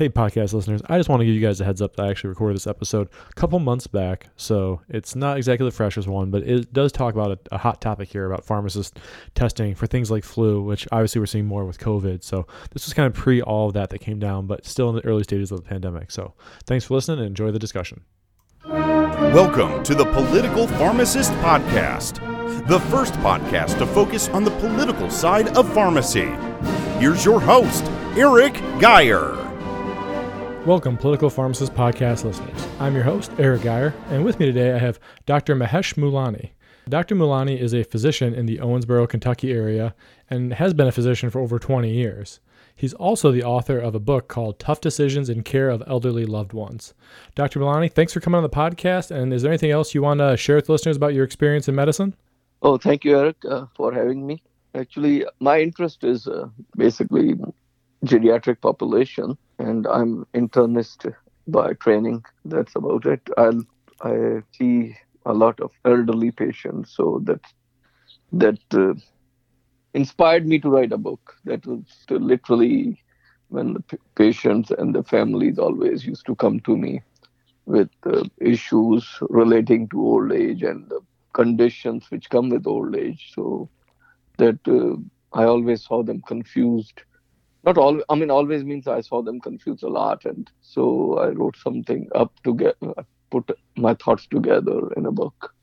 Hey, podcast listeners, I just want to give you guys a heads up that I actually recorded this episode a couple months back, so it's not exactly the freshest one, but it does talk about a, a, hot topic here about pharmacist testing for things like flu, which obviously we're seeing more with COVID. So this was kind of pre all of that that came down, but still in the early stages of the pandemic. So thanks for listening and enjoy the discussion. Welcome to the Political Pharmacist Podcast, the first podcast to focus on the political side of pharmacy. Here's your host, Eric Geyer. Welcome, Political Pharmacist Podcast listeners. I'm your host, Eric Geyer, and with me today I have Dr. Mahesh Mulani. Dr. Mulani is a physician in the Owensboro, Kentucky area and has been a physician for over 20 years. He's also the author of a book called Tough Decisions in Care of Elderly Loved Ones. Dr. Mulani, thanks for coming on the podcast. And is there anything else you want to share with listeners about your experience in medicine? Oh, thank you, Eric, uh, for having me. Actually, my interest is uh, basically geriatric population, and I'm internist by training. That's about it. I I see a lot of elderly patients, so that that uh, inspired me to write a book. That was literally when the p- patients and the families always used to come to me with uh, issues relating to old age and the conditions which come with old age. So that uh, I always saw them confused not all i mean always means i saw them confused a lot and so i wrote something up to get put my thoughts together in a book.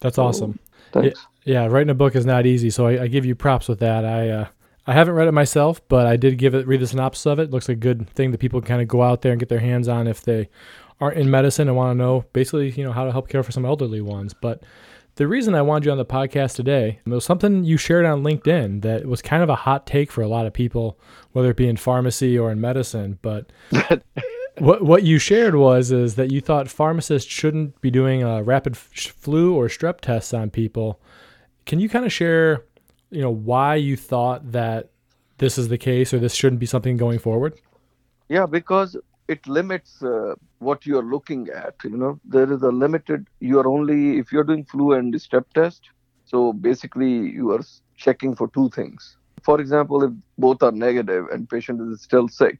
That's so, awesome. Thanks. Yeah, yeah, writing a book is not easy so i, I give you props with that. I uh, i haven't read it myself but i did give it read the synopsis of it, it looks like a good thing that people can kind of go out there and get their hands on if they aren't in medicine and want to know basically you know how to help care for some elderly ones but the reason I wanted you on the podcast today was something you shared on LinkedIn that was kind of a hot take for a lot of people, whether it be in pharmacy or in medicine. But what what you shared was is that you thought pharmacists shouldn't be doing a rapid flu or strep tests on people. Can you kind of share, you know, why you thought that this is the case or this shouldn't be something going forward? Yeah, because it limits uh, what you are looking at. You know, there is a limited. You are only if you're doing flu and strep test. So basically, you are checking for two things. For example, if both are negative and patient is still sick,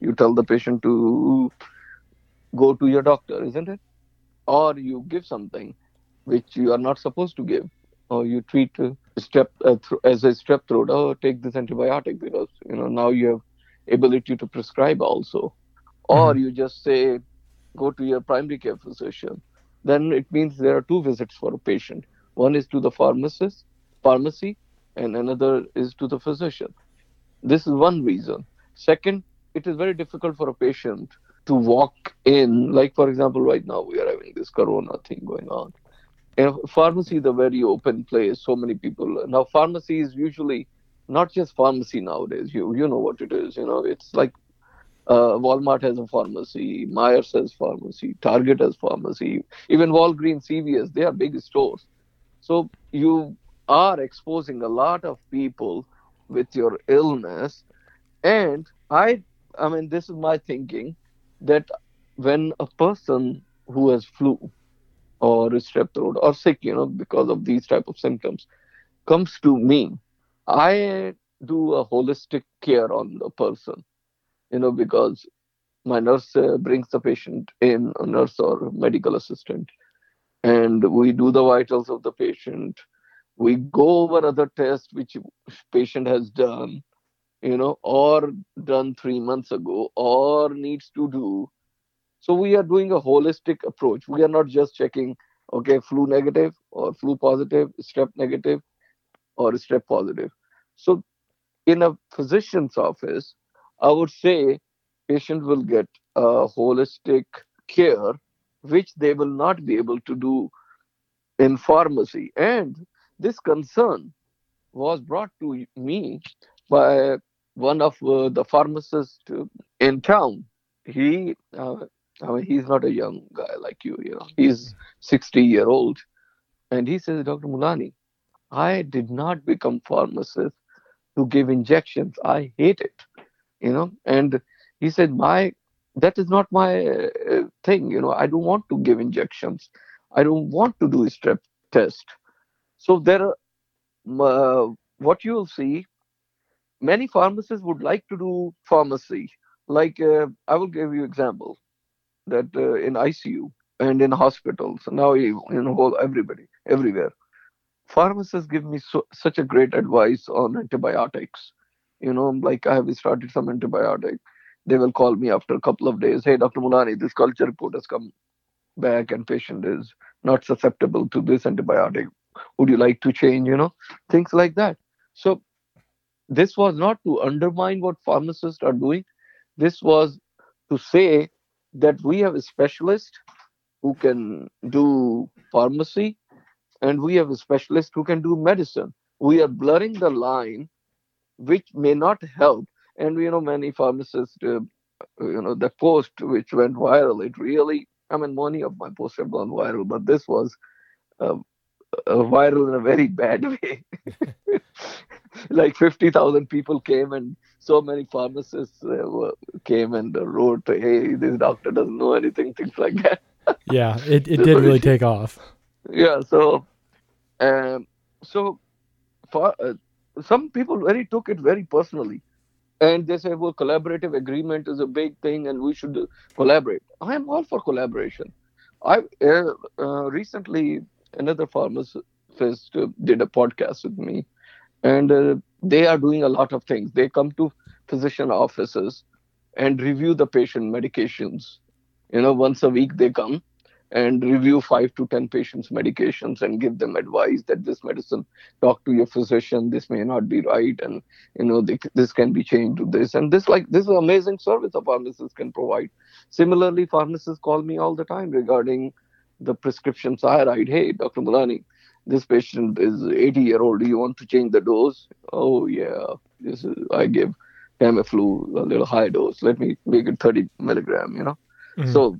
you tell the patient to go to your doctor, isn't it? Or you give something which you are not supposed to give, or you treat uh, strep uh, th- as a strep throat. Oh, take this antibiotic because you know now you have ability to prescribe also or mm-hmm. you just say go to your primary care physician. Then it means there are two visits for a patient. One is to the pharmacist pharmacy and another is to the physician. This is one reason. Second it is very difficult for a patient to walk in. Like for example right now we are having this corona thing going on. And pharmacy is a very open place so many people. Now pharmacy is usually not just pharmacy nowadays. You you know what it is. You know it's like uh, Walmart has a pharmacy, Meijers has pharmacy, Target has pharmacy, even Walgreens, CVS, they are big stores. So you are exposing a lot of people with your illness. And I, I mean, this is my thinking that when a person who has flu or strep throat or sick, you know, because of these type of symptoms, comes to me, I do a holistic care on the person you know, because my nurse uh, brings the patient in, a nurse or medical assistant, and we do the vitals of the patient. We go over other tests which patient has done, you know, or done three months ago, or needs to do. So we are doing a holistic approach. We are not just checking, okay, flu negative or flu positive, strep negative, or strep positive. So in a physician's office, I would say patient will get a holistic care which they will not be able to do in pharmacy. And this concern was brought to me by one of uh, the pharmacists in town. He, uh, I mean, he's not a young guy like you, you know, he's 60 year old. And he says, Dr. Mulani, I did not become pharmacist to give injections. I hate it you know and he said my that is not my uh, thing you know i don't want to give injections. I don't want to do a strep test. So there are uh, what you will see many pharmacists would like to do pharmacy. Like uh, I will give you example that uh, in ICU and in hospitals now know whole everybody everywhere. Pharmacists give me so, such a great advice on antibiotics you know like i have started some antibiotic. They will call me after a couple of days hey dr mulani this culture report has come back and patient is not susceptible to this antibiotic. Would you like to change you know things like that. So this was not to undermine what pharmacists are doing. This was to say that we have a specialist who can do pharmacy and we have a specialist who can do medicine. We are blurring the line, which may not help. And you know, many pharmacists, uh, you know, the post which went viral, it really, I mean, many of my posts have gone viral, but this was uh, uh, viral in a very bad way. like 50,000 people came and so many pharmacists uh, came and wrote, hey, this doctor doesn't know anything, things like that. yeah, it, it did really take off. Yeah, so um, so for uh, some people very took it very personally. And they say well collaborative agreement is a big thing and we should collaborate. I am all for collaboration. I uh, uh, recently another pharmacist did a podcast with me and uh, they are doing a lot of things. They come to physician offices and review the patient medications. You know once a week they come and review five to ten patients medications and give them advice that this medicine talk to your physician this may not be right and you know they, this can be changed to this. And this like this is amazing service a pharmacist can provide. Similarly pharmacists call me all the time regarding the prescriptions i write hey dr mulani this patient is 80 year old do you want to change the dose? Oh yeah. This is i give tamiflu a little high dose. Let me make it 30 milligram you know? Mm-hmm. so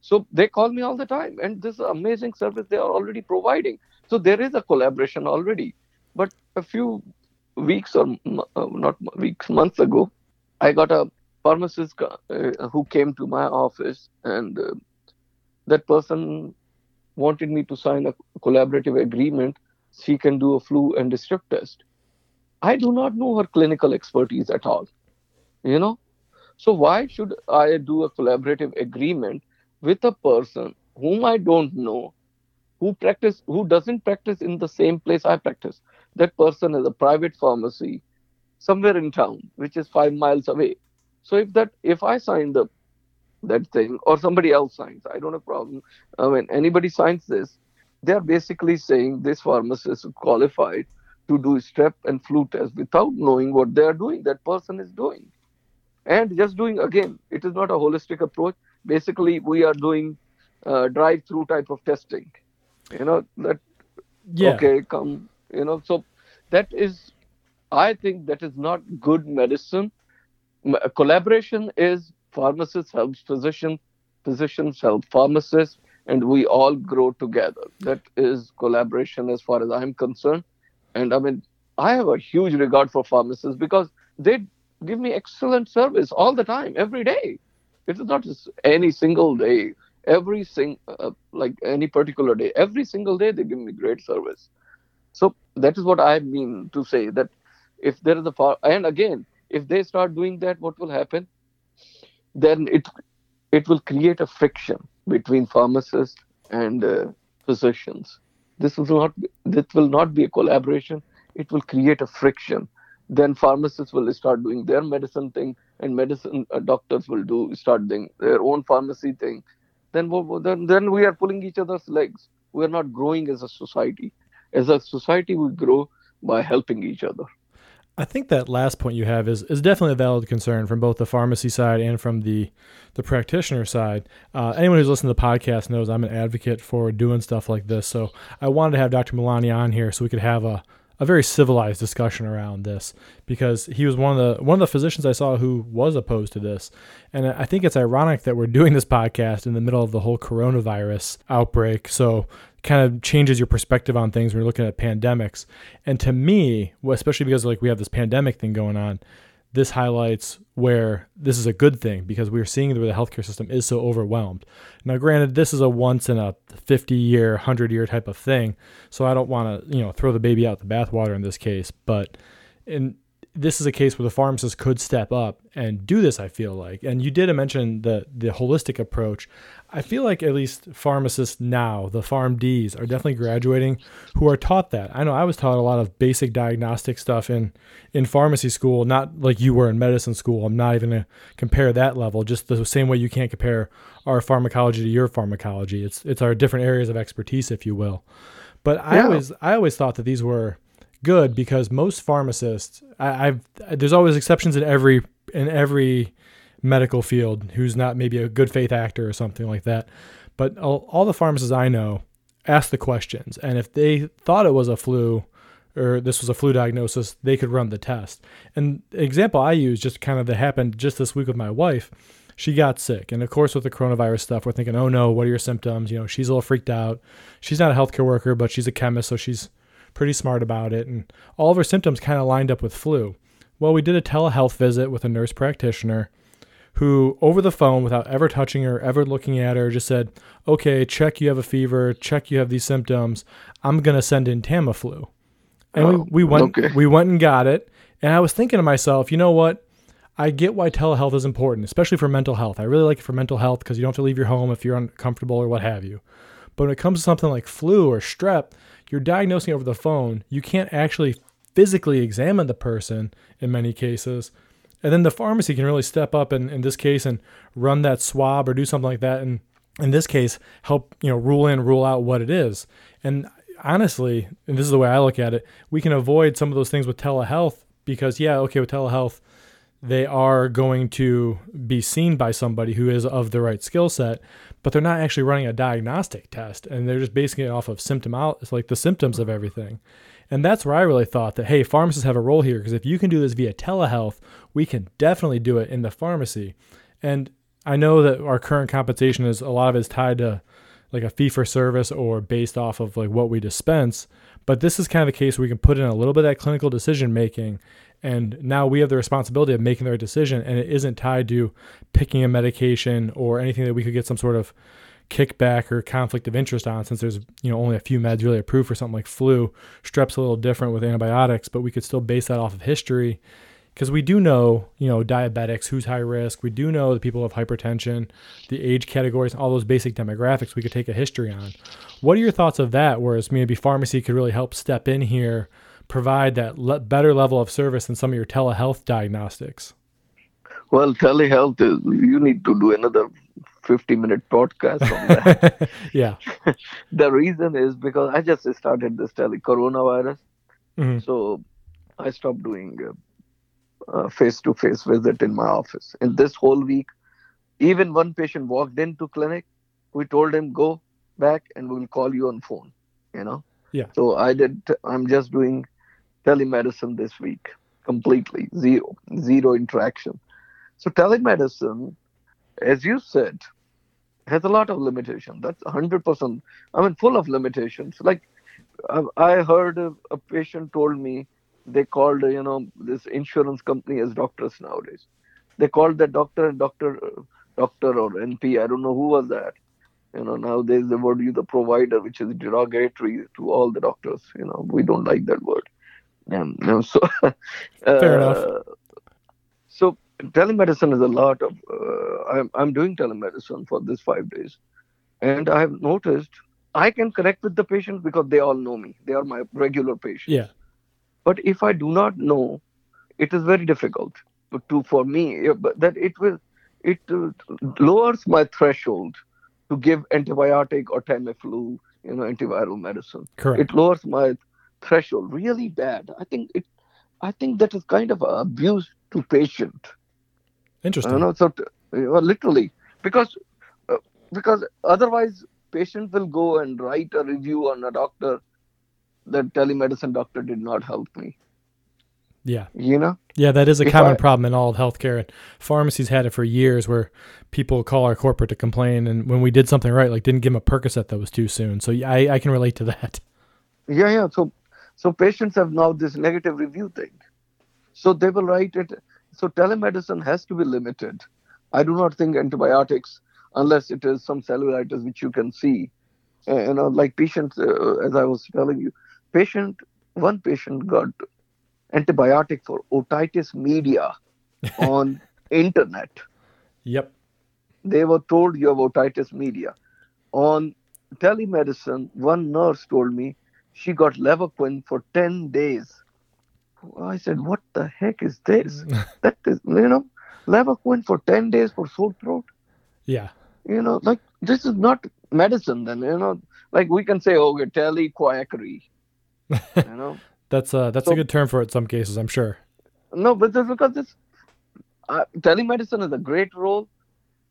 so they call me all the time, and this amazing service they are already providing. So there is a collaboration already. But a few weeks or uh, not weeks, months ago, I got a pharmacist uh, who came to my office, and uh, that person wanted me to sign a collaborative agreement. She can do a flu and a strep test. I do not know her clinical expertise at all. You know, so why should I do a collaborative agreement with a person whom I don't know, who practice who doesn't practice in the same place I practice. That person has a private pharmacy somewhere in town, which is five miles away. So if that if I sign the that thing or somebody else signs, I don't have problem. I mean anybody signs this, they're basically saying this pharmacist is qualified to do strep and flu test without knowing what they are doing, that person is doing. And just doing again, it is not a holistic approach basically we are doing uh, drive-through type of testing. You know that. Yeah. Okay, come. You know, so that is, I think that is not good medicine. Collaboration is pharmacists help physicians, physicians help pharmacists, and we all grow together. That is collaboration as far as I'm concerned. And I mean, I have a huge regard for pharmacists because they give me excellent service all the time, every day. It is not just any single day. Every sing uh, like any particular day. Every single day they give me great service. So that is what I mean to say that if there is a far and again if they start doing that, what will happen? Then it it will create a friction between pharmacists and uh, physicians. This will not this will not be a collaboration. It will create a friction. Then pharmacists will start doing their medicine thing and medicine uh, doctors will do start doing their own pharmacy thing, then then then we are pulling each other's legs. We are not growing as a society. As a society, we grow by helping each other. I think that last point you have is, is definitely a valid concern from both the pharmacy side and from the the practitioner side. Uh, anyone who's listened to the podcast knows I'm an advocate for doing stuff like this. So I wanted to have Dr. Mulani on here so we could have a, a very civilized discussion around this because he was one of the one of the physicians I saw who was opposed to this. And I think it's ironic that we're doing this podcast in the middle of the whole coronavirus outbreak. So kind of changes your perspective on things when you're looking at pandemics. And to me, especially because like we have this pandemic thing going on, this highlights where this is a good thing because we're seeing where the healthcare system is so overwhelmed. Now, granted, this is a once in a 50 year, 100 year type of thing, so I don't want to, you know, throw the baby out the bathwater in this case, but in this is a case where the pharmacist could step up and do this. I feel like, and you did mention the the holistic approach. I feel like at least pharmacists now, the PharmDs, are definitely graduating who are taught that. I know I was taught a lot of basic diagnostic stuff in in pharmacy school, not like you were in medicine school. I'm not even gonna compare that level. Just the same way you can't compare our pharmacology to your pharmacology. It's it's our different areas of expertise, if you will. But I always I always thought that these were good because most pharmacists I, have there's always exceptions in every in every medical field who's not maybe a good faith actor or something like that. But all, all the pharmacists I know ask the questions, and if they thought it was a flu or this was a flu diagnosis, they could run the test. And the example I use just kind of that happened just this week with my wife. She got sick, and of course, with the coronavirus stuff, we're thinking, "Oh no, what are your symptoms?" You know, she's a little freaked out. She's not a healthcare worker, but she's a chemist, so she's pretty smart about it. And all of her symptoms kind of lined up with flu. Well, we did a telehealth visit with a nurse practitioner who, over the phone, without ever touching her, ever looking at her, just said, Okay, check you have a fever, check you have these symptoms. I'm going to send in Tamiflu. And oh, we, we oh, went okay. we went and got it. And I was thinking to myself, you know what? I get why telehealth is important, especially for mental health. I really like it for mental health because you don't have to leave your home if you're uncomfortable or what have you. But when it comes to something like flu or strep, you're diagnosing over the phone. You can't actually physically examine the person in many cases. And then the pharmacy can really step up in, in this case and run that swab or do something like that. And in this case, help, you know, rule in, rule out what it is. And honestly, and this is the way I look at it, we can avoid some of those things with telehealth because, yeah, okay, with telehealth, they are going to be seen by somebody who is of the right skill set, but they're not actually running a diagnostic test and they're just basing it off of symptom out, it's like the symptoms of everything. And that's where I really thought that, hey, pharmacists have a role here because if you can do this via telehealth, we can definitely do it in the pharmacy. And I know that our current compensation is a lot of it is tied to like a fee for service or based off of like what we dispense. But this is kind of the case where we can put in a little bit of that clinical decision making. And now we have the responsibility of making the right decision. And it isn't tied to picking a medication or anything that we could get some sort of kickback or conflict of interest on since there's you know only a few meds really approved for something like flu. Strep's a little different with antibiotics but we could still base that off of history because we do know you know diabetics who's high risk. We do know the people have hypertension the age categories all those basic demographics we could take a history on. What are your thoughts of that? Whereas maybe pharmacy could really help step in here provide that le- better level of service than some of your telehealth diagnostics well telehealth is you need to do another 50 minute podcast on that. yeah. the reason is because I just started this tele coronavirus. Mm-hmm. So I stopped doing face to face visit in my office. In this whole week, even one patient walked into clinic, we told him go back and we'll call you on phone, you know? Yeah. So I did, I'm just doing telemedicine this week completely, zero, zero interaction. So telemedicine, as you said, has a lot of limitation. That's 100%. I mean, full of limitations. Like I heard a, a patient told me they called, you know, this insurance company as doctors nowadays. They called the doctor and doctor, doctor or NP. I don't know who was that. You know, nowadays the word you the provider, which is derogatory to all the doctors. You know, we don't like that word. And, and so, fair uh, enough. So telemedicine is a lot of uh, I'm, I'm doing telemedicine for this five days. And i have noticed i can connect with the patient because they all know me. They are my regular patients. Yeah. But if i do not know it is very difficult to for me but that it will it uh, lowers my threshold to give antibiotic or tamiflu you know antiviral medicine. Correct. It lowers my threshold really bad i think it i think that is kind of abuse to patient Interesting. You know, so well, literally because uh, because otherwise patient will go and write a review on a doctor that telemedicine doctor did not help me. Yeah. You know? Yeah, that is a if common I, problem in all of healthcare. And pharmacies had it for years where people call our corporate to complain. And when we did something right, like didn't give them a Percocet that was too soon. So I, I can relate to that. Yeah, yeah. So, so patients have now this negative review thing. So they will write it so telemedicine has to be limited. I do not think antibiotics, unless it is some cellulitis which you can see, uh, you know, like patients, uh, as I was telling you, patient, one patient got antibiotic for otitis media on internet. Yep. They were told you have otitis media. On telemedicine, one nurse told me she got Levaquin for 10 days. I said, what the heck is this? that is, you know, Levaquin for 10 days for sore throat. Yeah. You know, like this is not medicine then, you know. Like we can say, oh, okay, telequackery. you know. That's uh that's So- a good term for it in some cases, I'm sure. No, but that's because this uh, telemedicine is a great role,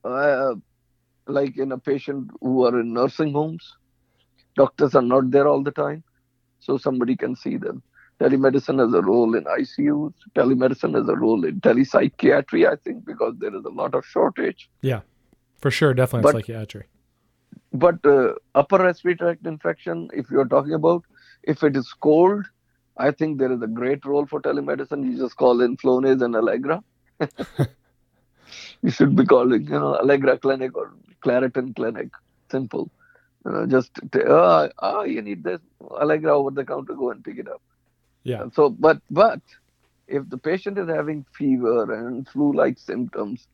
uh, like in a patient who are in nursing homes. Doctors are not there all the time, so somebody can see them. Telemedicine has a role in ICUs. Telemedicine has a role in telepsychiatry, I think, because there is a lot of shortage. Yeah, for sure, definitely in But- psychiatry. But uh, upper respiratory tract infection, if you're talking about, if it is cold, I think there is a great role for telemedicine. You just call in Flonase and Allegra. you should be calling, you know, Allegra Clinic or Claritin Clinic. Simple. You know, just t- oh, oh, you need this Allegra over the counter, go and pick it up. Yeah. And so, but but if the patient is having fever and flu-like symptoms,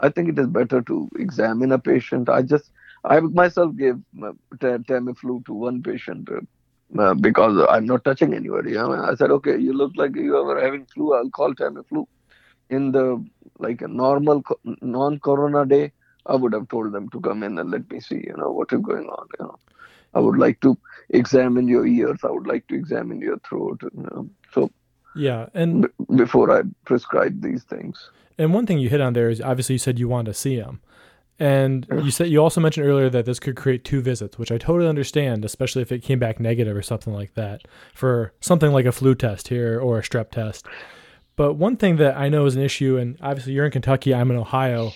I think it is better to examine a patient. I just I myself gave uh, Ta- Tamiflu to one patient uh, uh, because I'm not touching anybody. I, mean, I said, okay, you look like you are having flu. I'll call Tamiflu. In the like a normal non-corona day, I would have told them to come in and let me see, you know, what is going on. You know, I would mm-hmm. like to examine your ears. I would like to examine your throat. You know, so Yeah. And b- before I prescribe these things. and one thing you hit on there is obviously you said you wanted to see him. And you said you also mentioned earlier that this could create two visits, which I totally understand, especially if it came back negative or something like that for something like a flu test here or a strep test. But one thing that I know is an issue, and obviously you're in Kentucky, I'm in Ohio.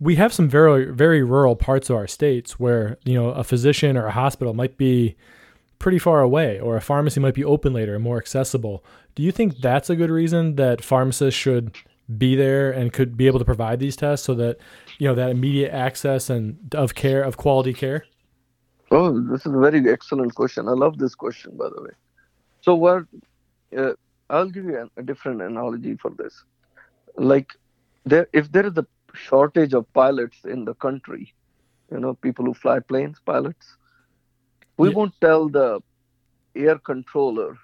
We have some very very rural parts of our states where you know a physician or a hospital might be pretty far away, or a pharmacy might be open later and more accessible. Do you think that's a good reason that pharmacists should be there and could be able to provide these tests so that you know that immediate access and of care of quality care? Oh, this is a very excellent question. I love this question, by the way. So, what? Uh, I'll give you a, different analogy for this. Like, there, if there is a shortage of pilots in the country, you know, people who fly planes, pilots, we Yeah. won't tell the air controller,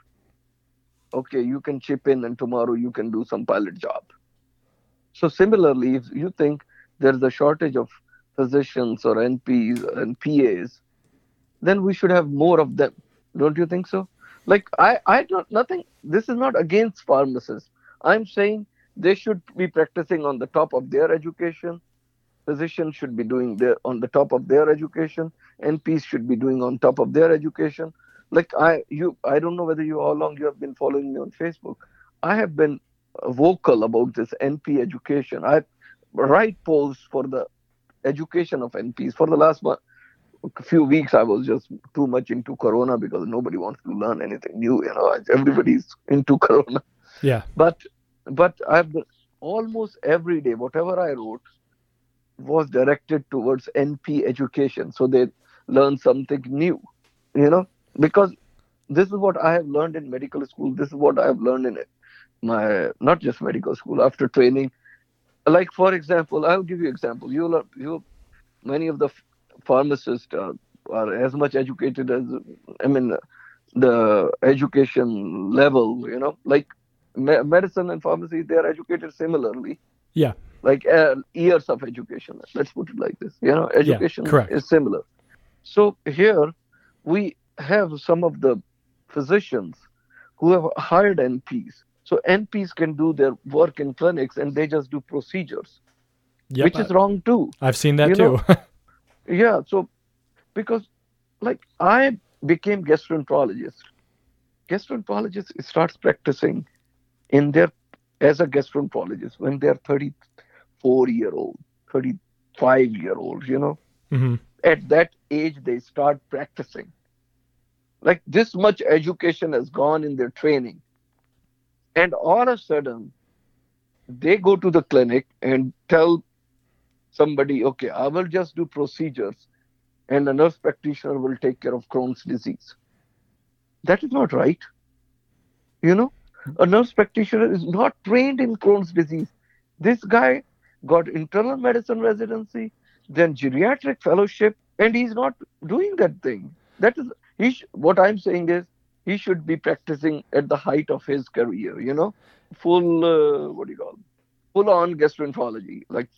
okay, you can chip in and tomorrow you can do some pilot job. So, similarly, if you think there's a shortage of physicians or NPs and PAs, then we should have more of them. Don't you think so? Like I, I don't nothing. This is not against pharmacists. I'm saying they should be practicing on the top of their education. Physicians should be doing their on the top of their education. NPs should be doing on top of their education. Like I, you, I don't know whether you how long you have been following me on Facebook. I have been vocal about this NP education. I write posts for the education of NPs for the last month few weeks I was just too much into Corona because nobody wants to learn anything new. You know, everybody's into Corona. Yeah. But but I've almost every day, whatever I wrote was directed towards NP education, so they learn something new. You know, because this is what I have learned in medical school. This is what I have learned in it. My not just medical school after training. Like for example, I'll give you example. You'll you many of the pharmacists are, are as much educated as I mean the education level. You know, like me- medicine and pharmacy, they are educated similarly. Yeah. Like uh, years of education. Let's put it like this. You know, education correct. is similar. So here we have some of the physicians who have hired NPs. So NPs can do their work in clinics and they just do procedures, Yep. which is wrong too. I've seen that you too. Yeah, so because like I became gastroenterologist. Gastroenterologist starts practicing in their as a gastroenterologist when they're 34 year old, 35 year old, you know. hmm At that age they start practicing. Like this much education has gone in their training. And all of a sudden they go to the clinic and tell somebody, okay, I will just do procedures and a nurse practitioner will take care of Crohn's disease. That is not right. You know, A nurse practitioner is not trained in Crohn's disease. This guy got internal medicine residency, then geriatric fellowship, and he's not doing that thing. That is, he. Sh- what I'm saying is, he should be practicing at the height of his career. You know, full uh, what do you call, full on gastroenterology. Like,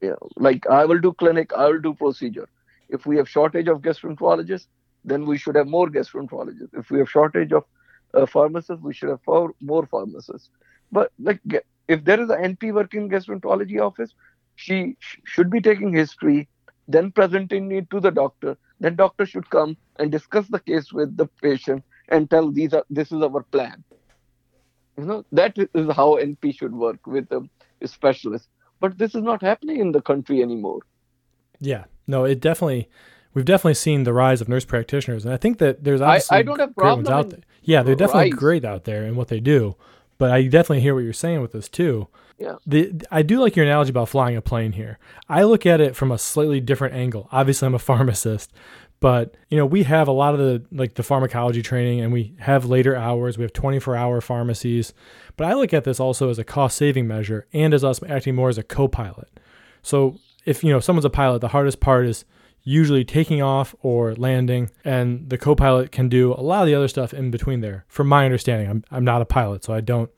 yeah, like I will do clinic, I will do procedure. If we have shortage of gastroenterologists, then we should have more gastroenterologists. If we have shortage of uh, pharmacists, we should have four, more pharmacists. But like, if there is an NP working gastroenterology office, she sh- should be taking history, then presenting it to the doctor. Then doctor should come and discuss the case with the patient and tell these are this is our plan. You know that is how NP should work with a specialist. But this is not happening in the country anymore. Yeah, no, it definitely. We've definitely seen the rise of nurse practitioners, and I think that there's obviously I, I don't have great ones out there. Yeah, they're definitely rise. great out there in what they do. But I definitely hear what you're saying with this too. Yeah. The, I do like your analogy about flying a plane here. I look at it from a slightly different angle. Obviously, I'm a pharmacist, but you know we have a lot of the like the pharmacology training, and we have later hours. We have 24 hour pharmacies. But I look at this also as a cost saving measure and as us acting more as a co pilot. So if you know someone's a pilot, the hardest part is usually taking off or landing, and the co-pilot can do a lot of the other stuff in between there. From my understanding, I'm I'm not a pilot, so I don't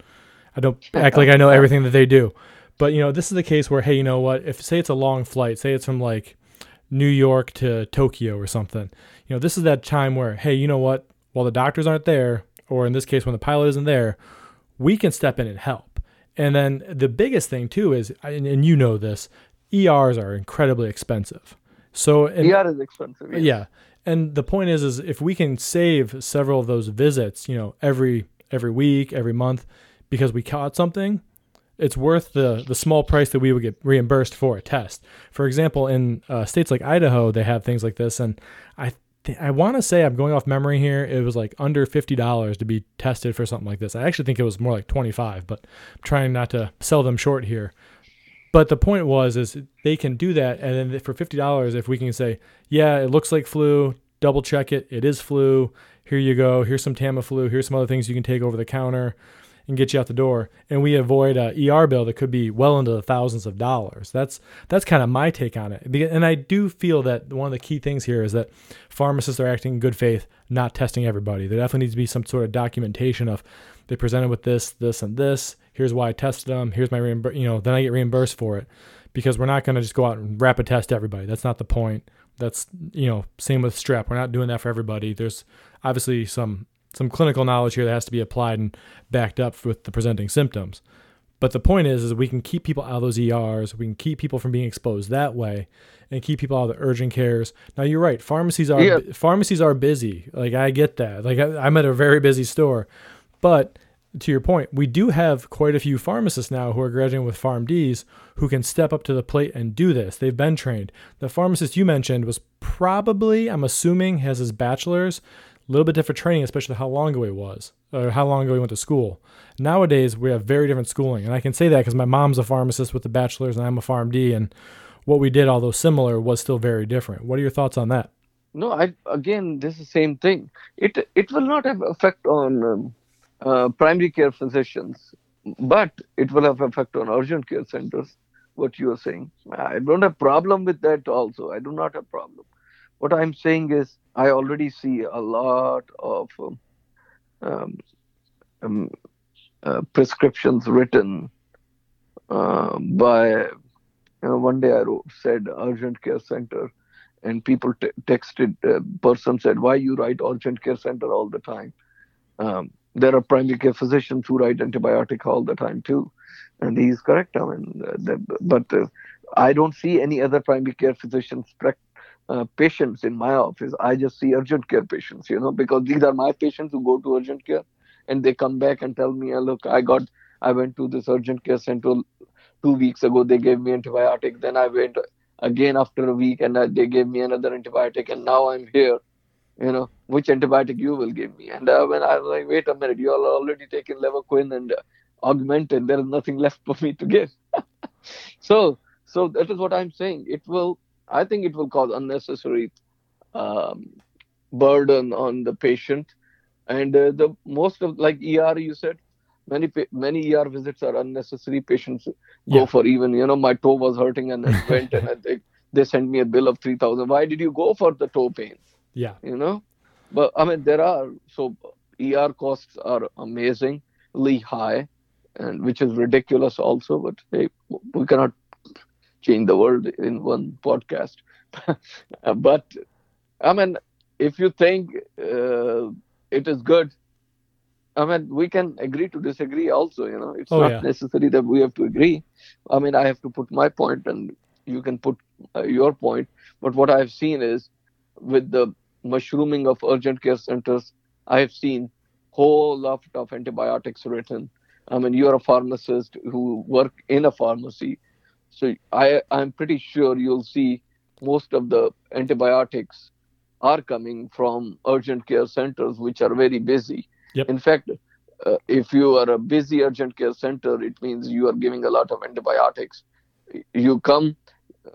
I don't act like I know everything that they do. But you know, this is the case where hey, you know what? If say it's a long flight, say it's from like New York to Tokyo or something, you know, this is that time where hey, you know what? While the doctors aren't there, or in this case when the pilot isn't there, we can step in and help. And then the biggest thing too is, and you know this, ERs are incredibly expensive. So and, ER is expensive. Yes. Yeah, and the point is, is if we can save several of those visits, you know, every every week, every month, because we caught something, it's worth the the small price that we would get reimbursed for a test. For example, in uh, states like Idaho, they have things like this, and I th- I want to say I'm going off memory here. It was like under fifty dollars to be tested for something like this. I actually think it was more like twenty five, but I'm trying not to sell them short here. But the point was is they can do that, and then for fifty dollars, if we can say, yeah, it looks like flu, double check it, it is flu. Here you go. Here's some Tamiflu. Here's some other things you can take over the counter and get you out the door. And we avoid a ER bill that could be well into the thousands of dollars. That's that's kind of my take on it. And I do feel that one of the key things here is that pharmacists are acting in good faith, not testing everybody. There definitely needs to be some sort of documentation of they presented with this, this, and this. Here's why I tested them. Here's my reimbur- you know, then I get reimbursed for it because we're not going to just go out and rapid test everybody. That's not the point. That's you know, same with strep. We're not doing that for everybody. There's obviously some some clinical knowledge here that has to be applied and backed up with the presenting symptoms. But the point is, is we can keep people out of those ERs. We can keep people from being exposed that way, and keep people out of the urgent cares. Now you're right. Pharmacies are yeah. pharmacies are busy. Like I get that. Like I, I'm at a very busy store, but to your point, we do have quite a few pharmacists now who are graduating with PharmDs who can step up to the plate and do this. They've been trained. The pharmacist you mentioned was probably, I'm assuming, has his bachelor's. A little bit different training, especially how long ago he was, or how long ago he went to school. Nowadays, we have very different schooling, and I can say that because my mom's a pharmacist with a bachelor's, and I'm a PharmD, and what we did, although similar, was still very different. What are your thoughts on that? No, I again, this is the same thing. It it will not have effect on um, uh, primary care physicians, but it will have effect on urgent care centers. What you are saying, I don't have problem with that. Also, I do not have problem. What I'm saying is, I already see a lot of um, um, um uh, prescriptions written uh, by. You know, one day I wrote, said urgent care center, and people t- texted. Uh, person said, "Why you write urgent care center all the time?" Um, there are primary care physicians who write antibiotic all the time too, and he's correct. I mean, uh, but uh, I don't see any other primary care physicians uh, patients in my office. I just see urgent care patients, you know, because these are my patients who go to urgent care, and they come back and tell me, "Look, I got, I went to this urgent care center two weeks ago. They gave me antibiotic. Then I went again after a week, and uh, they gave me another antibiotic, and now I'm here." You know, which antibiotic you will give me. And uh, when I was like, wait a minute, you all already taken levaquin and uh, augmentin. There is nothing left for me to give. so, so that is what I'm saying. It will, I think, it will cause unnecessary um, burden on the patient. And uh, the most of like ER, you said, many many ER visits are unnecessary. Patients go Yeah. for even you know my toe was hurting and I went and they they sent me a bill of three thousand. Why did you go for the toe pain? Yeah. You know, but I mean there are so ER costs are amazingly high, and which is ridiculous also. But hey, we cannot change the world in one podcast. but I mean, if you think uh, it is good, I mean, we can agree to disagree also. You know, it's Oh, not yeah. necessary that we have to agree. I mean, I have to put my point, and you can put uh, your point. But what I've seen is, with the mushrooming of urgent care centers, I have seen whole lot of antibiotics written. I mean, you're a pharmacist who work in a pharmacy, so I I'm pretty sure you'll see most of the antibiotics are coming from urgent care centers, which are very busy. Yep. In fact, uh, if you are a busy urgent care center, it means you are giving a lot of antibiotics. You come,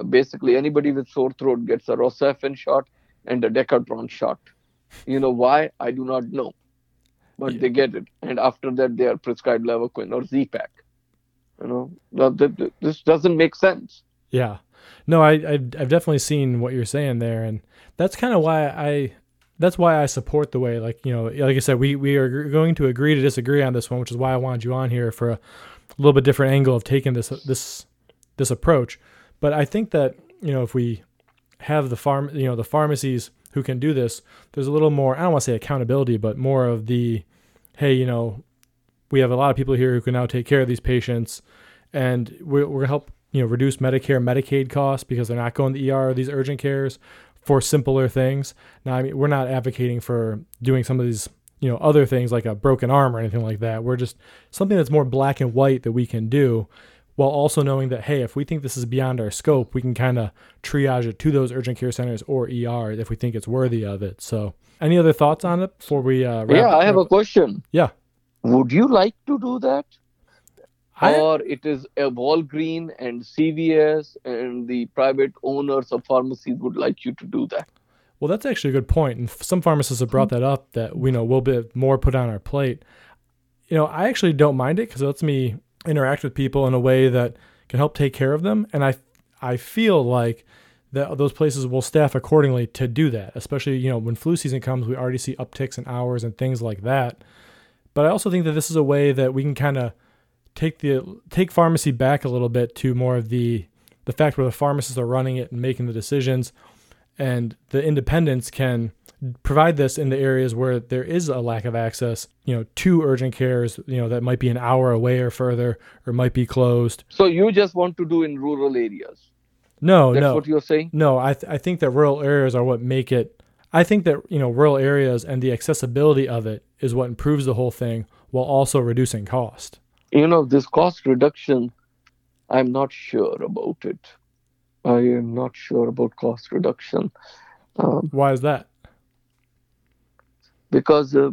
basically anybody with sore throat gets a Rocephin shot and a Decadron shot. You know why? I do not know, but Yeah. they get it, and after that they are prescribed Levaquin or Z-Pak. You know, Now, th- th- this doesn't make sense. Yeah. No, I, I I've definitely seen what you're saying there, and that's kind of why I that's why I support the way like you know like I said we we are going to agree to disagree on this one, which is why I wanted you on here for a little bit different angle of taking this this this approach. But I think that you know if we have the farm you know the pharmacies who can do this, there's a little more I don't want to say accountability, but more of the hey you know we have a lot of people here who can now take care of these patients, and we're, we're gonna help you know reduce Medicare Medicaid costs because they're not going to the ER or these urgent cares for simpler things. Now, I mean, we're not advocating for doing some of these you know other things like a broken arm or anything like that. We're just something that's more black and white that we can do. While also knowing that, hey, if we think this is beyond our scope, we can kind of triage it to those urgent care centers or ER if we think it's worthy of it. So, any other thoughts on it before we? Uh, wrap, yeah, I have a question. Yeah. Would you like to do that? I- or it is a Walgreen and CVS and the private owners of pharmacies would like you to do that. Well, that's actually a good point, and some pharmacists have brought that up that we know will be more put on our plate. You know, I actually don't mind it because it lets me interact with people in a way that can help take care of them, and I I feel like that those places will staff accordingly to do that. Especially you know when flu season comes, we already see upticks in hours and things like that. But I also think that this is a way that we can kind of take the take pharmacy back a little bit to more of the the fact where the pharmacists are running it and making the decisions and the independents can provide this in the areas where there is a lack of access you know to urgent cares you know that might be an hour away or further or might be closed So you just want to do in rural areas. no That's no what you're saying? no I, th- I think that rural areas are what make it i think that you know rural areas and the accessibility of it is what improves the whole thing while also reducing cost You know, this cost reduction, I'm not sure about it. I am not sure about cost reduction. Um, why is that because uh,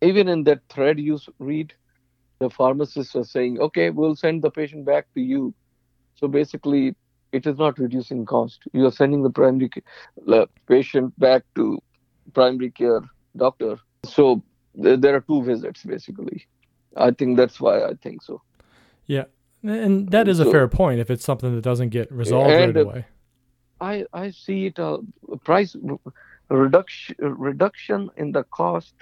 even in that thread you read, the pharmacists are saying, okay, we'll send the patient back to you. So basically, it is not reducing cost. You are sending the primary the patient back to primary care doctor. So th- there are two visits basically. I think that's why I think so. Yeah, and that is a So- fair point if it's something that doesn't get resolved right uh, away I I see it a price reduction reduction in the cost.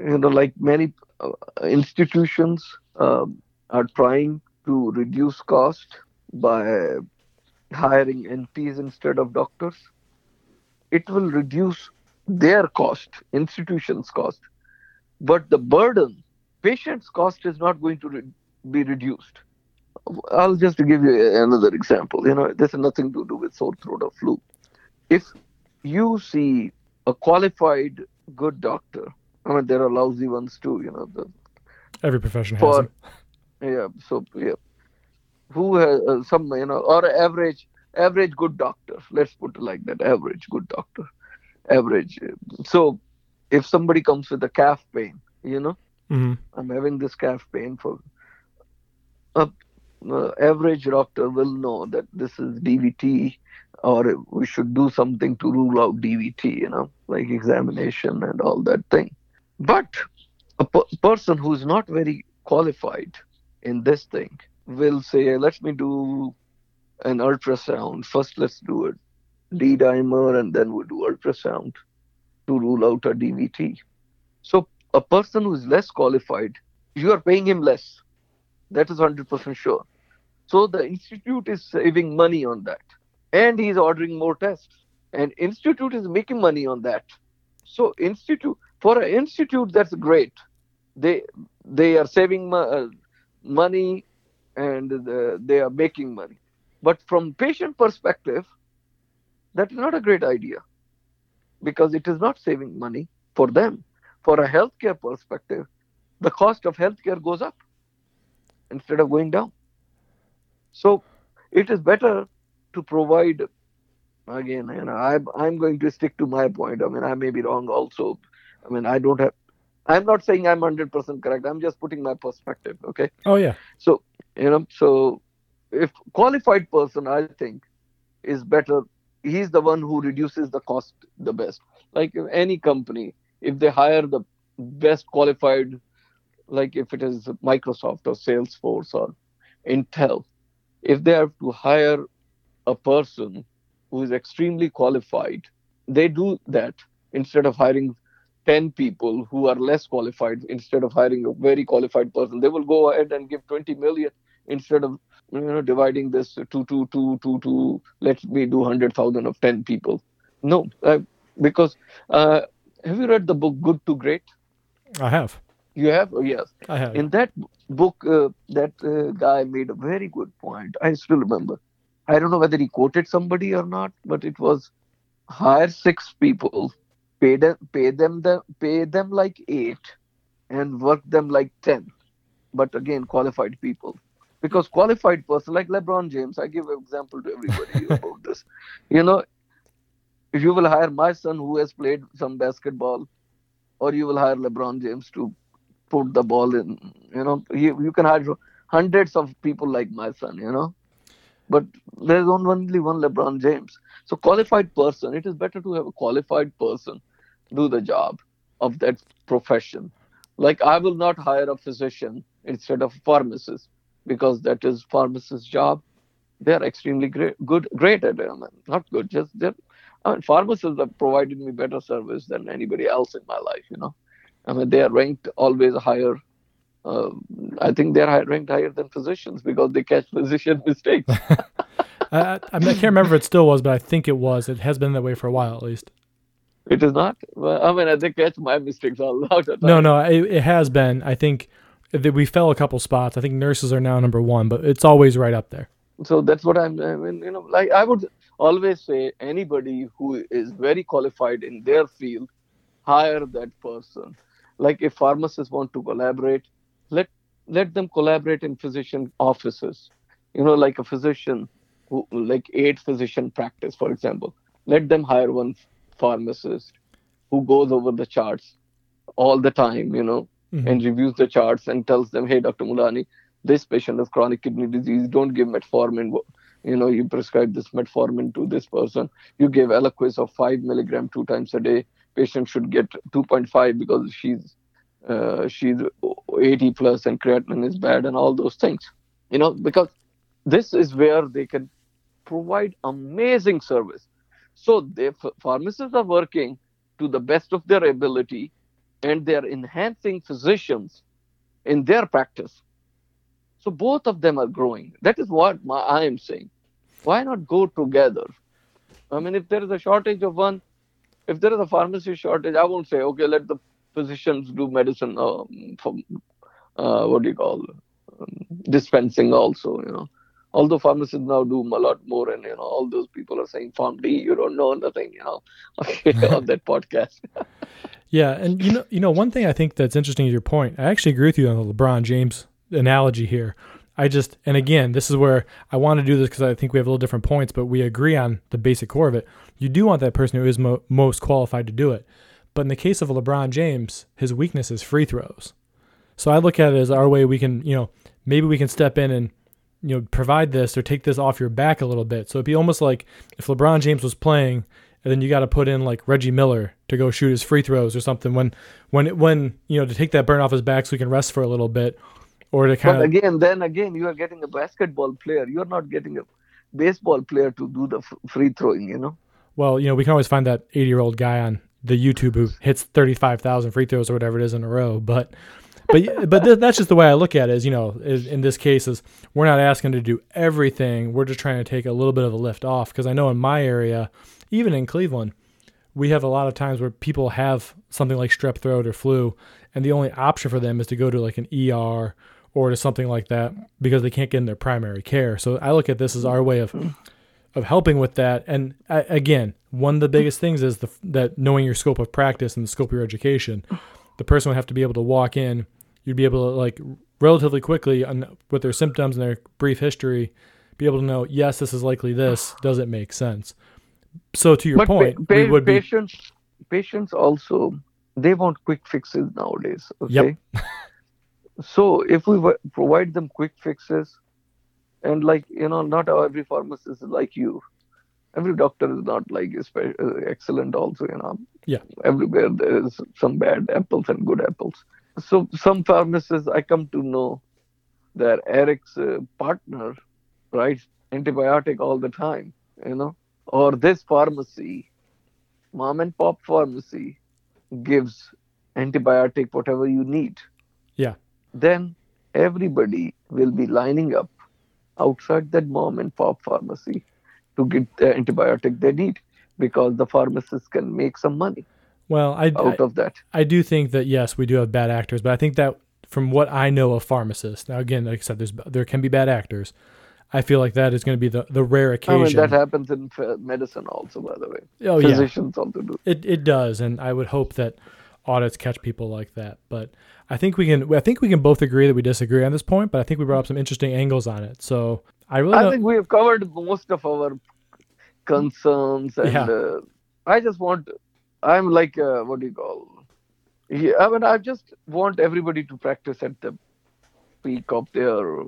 You know, like many uh, institutions um, are trying to reduce cost by hiring NPs instead of doctors. It will reduce their cost, institutions' cost, but the burden, patients' cost is not going to re- be reduced. I'll just give you another example. You know, this has nothing to do with sore throat or flu. If you see a qualified good doctor, I mean, there are lousy ones too. You know, the, every profession has them. yeah. So yeah, who has uh, some you know, or average average good doctor. Let's put it like that: average good doctor, average. So if somebody comes with a calf pain, you know, hmm I'm having this calf pain for a uh, average doctor will know that this is DVT or we should do something to rule out DVT, you know, like examination and all that thing. But a per- person who is not very qualified in this thing will say, let me do an ultrasound. First, let's do a D dimer and then we'll do ultrasound to rule out a DVT. So, a person who is less qualified, you are paying him less. That is 100% sure. So, the institute is saving money on that. And he's ordering more tests. And institute is making money on that. So, institute for an institute, that's great. They they are saving uh, money and the, they are making money. But from patient perspective, that is not a great idea because it is not saving money for them. For a healthcare perspective, the cost of healthcare goes up instead of going down. So it is better to provide again, you know, I'm I'm going to stick to my point. I mean, I may be wrong also. I mean, I don't have I'm not saying I'm 100% correct. I'm just putting my perspective. Okay. Oh yeah. So you know, so if qualified person, I think, is better. He's the one who reduces the cost the best. Like any company, if they hire the best qualified, like if it is Microsoft or Salesforce or Intel, if they have to hire a person who is extremely qualified, they do that instead of hiring 10 people who are less qualified instead of hiring a very qualified person they will go ahead and give 20 million instead of you know dividing this to to to to to let me do 100000 of 10 people. No uh, because uh, have you read the book good to great? I have you have? Oh, yes. I have in that book uh, that uh, guy made a very good point. I still remember. I don't know whether he quoted somebody or not but it was hire six people pay them pay them the pay them like eight and work them like ten. But again qualified people. Because qualified person like lebron james i give an example to everybody about this. You know if you will hire my son who has played some basketball or you will hire lebron james to put the ball in you know you, you can hire hundreds of people like my son you know but there's only one lebron james so qualified person it is better to have a qualified person do the job of that profession. Like I will not hire a physician instead of a pharmacist because that is pharmacist's job. They're extremely great, good, great at it. Not good, just they're. I mean, pharmacists have provided me better service than anybody else in my life. You know, I mean, they are ranked always higher. Uh, I think they're ranked higher than physicians because they catch physician mistakes. I, I, mean, I can't remember if it still was, but I think it was. It has been that way for a while, at least. It is not. I mean, I think catch my mistakes a lot. No, no, it, it has been. I think that we fell a couple spots. I think nurses are now number one, but it's always right up there. So that's what I'm. I mean, you know, like I would always say, anybody who is very qualified in their field, hire that person. Like if pharmacists want to collaborate, let let them collaborate in physician offices. You know, like a physician who, like eight physician practice, for example. Let them hire one pharmacist who goes over the charts all the time, you know, mm-hmm. and reviews the charts and tells them, hey, Dr. Mulani, this patient has chronic kidney disease. Don't give metformin. You know, you prescribe this metformin to this person. You give Eliquis of 5 milligram two times a day. Patient should get 2.5 because she's uh, she's 80 plus and creatinine is bad and all those things. You know, because this is where they can provide amazing service so the pharmacists are working to the best of their ability and they're enhancing physicians in their practice. So both of them are growing. That is what my, I am saying. Why not go together? I mean, if there is a shortage of one, if there is a pharmacy shortage, I won't say, okay, let the physicians do medicine, um, from, uh, what do you call, um, dispensing also, you know. Although pharmacists now do a lot more and you know all those people are saying PharmD you don't know nothing you know on that podcast. Yeah and you know you know one thing i think that's interesting is your point. I actually agree with you on the lebron james analogy here i just and again this is where i want to do this because i think we have a little different points but we agree on the basic core of it you do want that person who is mo- most qualified to do it but in the case of lebron james his weakness is free throws so i look at it as our way we can you know maybe we can step in and you know provide this or take this off your back a little bit. So it'd be almost like if LeBron James was playing and then you got to put in like Reggie Miller to go shoot his free throws or something when when it, when you know to take that burn off his back so he can rest for a little bit. Or to kind But of again, then again, you are getting a basketball player. You are not getting a baseball player to do the f- free throwing. You know. well, you know, we can always find that 80 year old guy on the YouTube who hits 35,000 free throws or whatever it is in a row. But, but, but th- that's just the way I look at it. Is you know, is, in this case, is we're not asking to do everything. We're just trying to take a little bit of a lift off because I know in my area, even in Cleveland, we have a lot of times where people have something like strep throat or flu, and the only option for them is to go to like an ER or to something like that because they can't get in their primary care. So I look at this as our way of of helping with that. And uh, again, one of the biggest things is the that knowing your scope of practice and the scope of your education. The person would have to be able to walk in. You'd be able to like relatively quickly on, with their symptoms and their brief history, be able to know yes, this is likely this. Does it make sense? So to your but point, pa- we would be patients, patients also they want quick fixes nowadays. Okay. Yep. so if we w- provide them quick fixes, and like you know, not every pharmacist is like you. Every doctor is not like espe- uh, excellent. Also, you know. Yeah. Everywhere there is some bad apples and good apples. So some pharmacists I come to know that Eric's uh, partner writes antibiotic all the time. You know or this pharmacy, mom and pop pharmacy, gives antibiotic whatever you need. Yeah. Then everybody will be lining up outside that mom and pop pharmacy to get the antibiotic they need because the pharmacist can make some money well. I, I out of that. I do think that yes, we do have bad actors, but I think that from what I know of pharmacists, now again, like I said, there's there can be bad actors. I feel like that is going to be the, the rare occasion. I mean, that happens in medicine also, by the way. oh yeah, Physicians also do. it it does, and I would hope that audits catch people like that. But I think we can I think we can both agree that we disagree on this point. But I think we brought up some interesting angles on it. So I really I don't, think we have covered most of our concerns, and Yeah. uh, I just want. I'm like, uh, what do you call? Yeah, I mean, I just want everybody to practice at the peak of their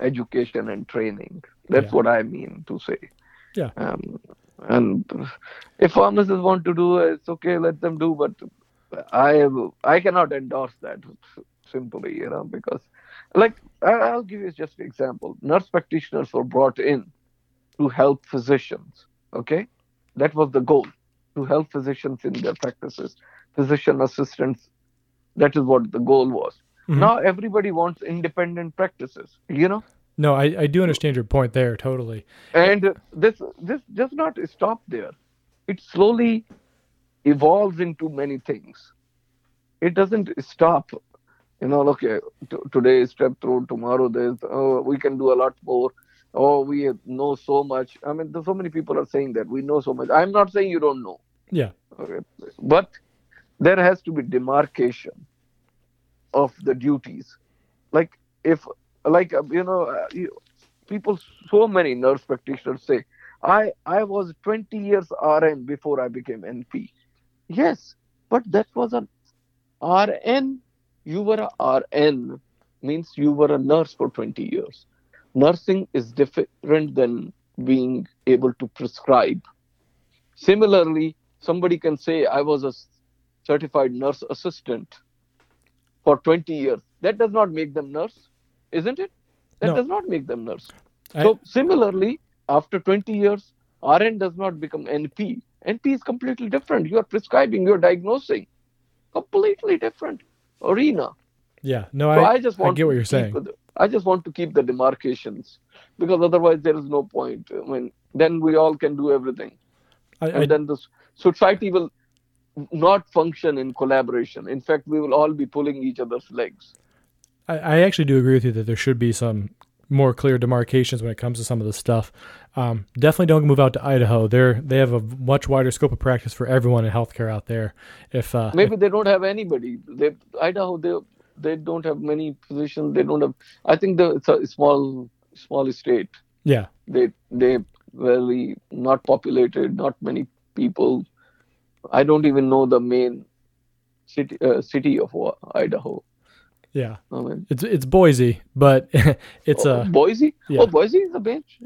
education and training. That's Yeah. what I mean to say. Yeah. Um, and if pharmacists want to do it, it's okay, let them do. But I I cannot endorse that simply, you know, because like I'll give you just an example. Nurse practitioners were brought in to help physicians. Okay, that was the goal to help physicians in their practices, physician assistants. That is what the goal was. Mhm. Now everybody wants independent practices. You know, no, I, I do understand your point there totally. and this this does not stop there. It slowly evolves into many things. It doesn't stop. You know, okay, t- today is strep throat, tomorrow there's oh we can do a lot more. Oh, we know so much. I mean, there's so many people are saying that we know so much. I'm not saying you don't know. Yeah. Okay. But there has to be demarcation of the duties. Like if, like uh, you know, uh, you, people, so many nurse practitioners say, I I was 20 years RN before I became NP. Yes, but that was an RN. You were a RN means you were a nurse for 20 years. Nursing is different than being able to prescribe. Similarly, somebody can say, I was a certified nurse assistant for 20 years. That does not make them nurse, isn't it? That No. does not make them nurse. I- so, similarly, after 20 years, RN does not become NP. NP is completely different. You are prescribing, you are diagnosing. Completely different arena. Yeah. No, So I, I, just want get what you're saying. the- I just want to keep the demarcations because otherwise there is no point. I mean, then we all can do everything, I, and I, then the society will not function in collaboration. In fact, we will all be pulling each other's legs. I, I actually do agree with you that there should be some more clear demarcations when it comes to some of this stuff. Um, definitely don't move out to Idaho. They're they have a much wider scope of practice for everyone in healthcare out there. If uh, Maybe they don't have anybody. They Idaho they they don't have many physicians. They don't have. I think the it's a small small state. yeah, They they very not populated. Not many people. I don't even know the main city uh, city of Idaho. yeah, I mean, it's it's Boise, but it's oh, a Boise. yeah. Oh, Boise is a bench.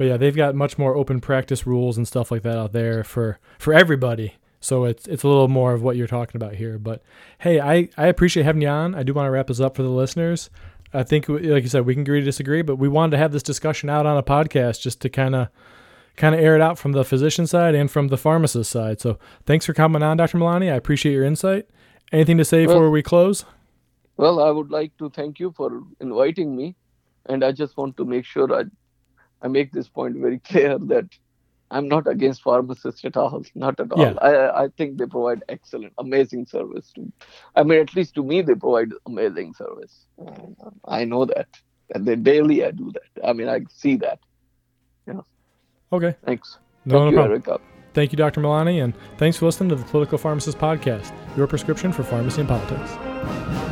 But yeah, they've got much more open practice rules and stuff like that out there for for everybody. So it's it's a little more of what you're talking about here. But hey, I I appreciate having you on. I do want to wrap this up for the listeners. I think, like you said, we can agree to disagree, but we wanted to have this discussion out on a podcast just to kind of kind of air it out from the physician side and from the pharmacist side. So thanks for coming on, Dr. Milani. I appreciate your insight. Anything to say Well- before we close? Well, I would like to thank you for inviting me, and I just want to make sure I, I make this point very clear that I'm not against pharmacists at all, not at all. Yeah. I I think they provide excellent, amazing service. To, I mean, at least to me, they provide amazing service. I know that, and they daily I do that. I mean, I see that. Yeah. Okay. Thanks. No, no thank you, problem. Erica. Thank you, Dr. Milani, and thanks for listening to the Political Pharmacist Podcast, your prescription for pharmacy and politics.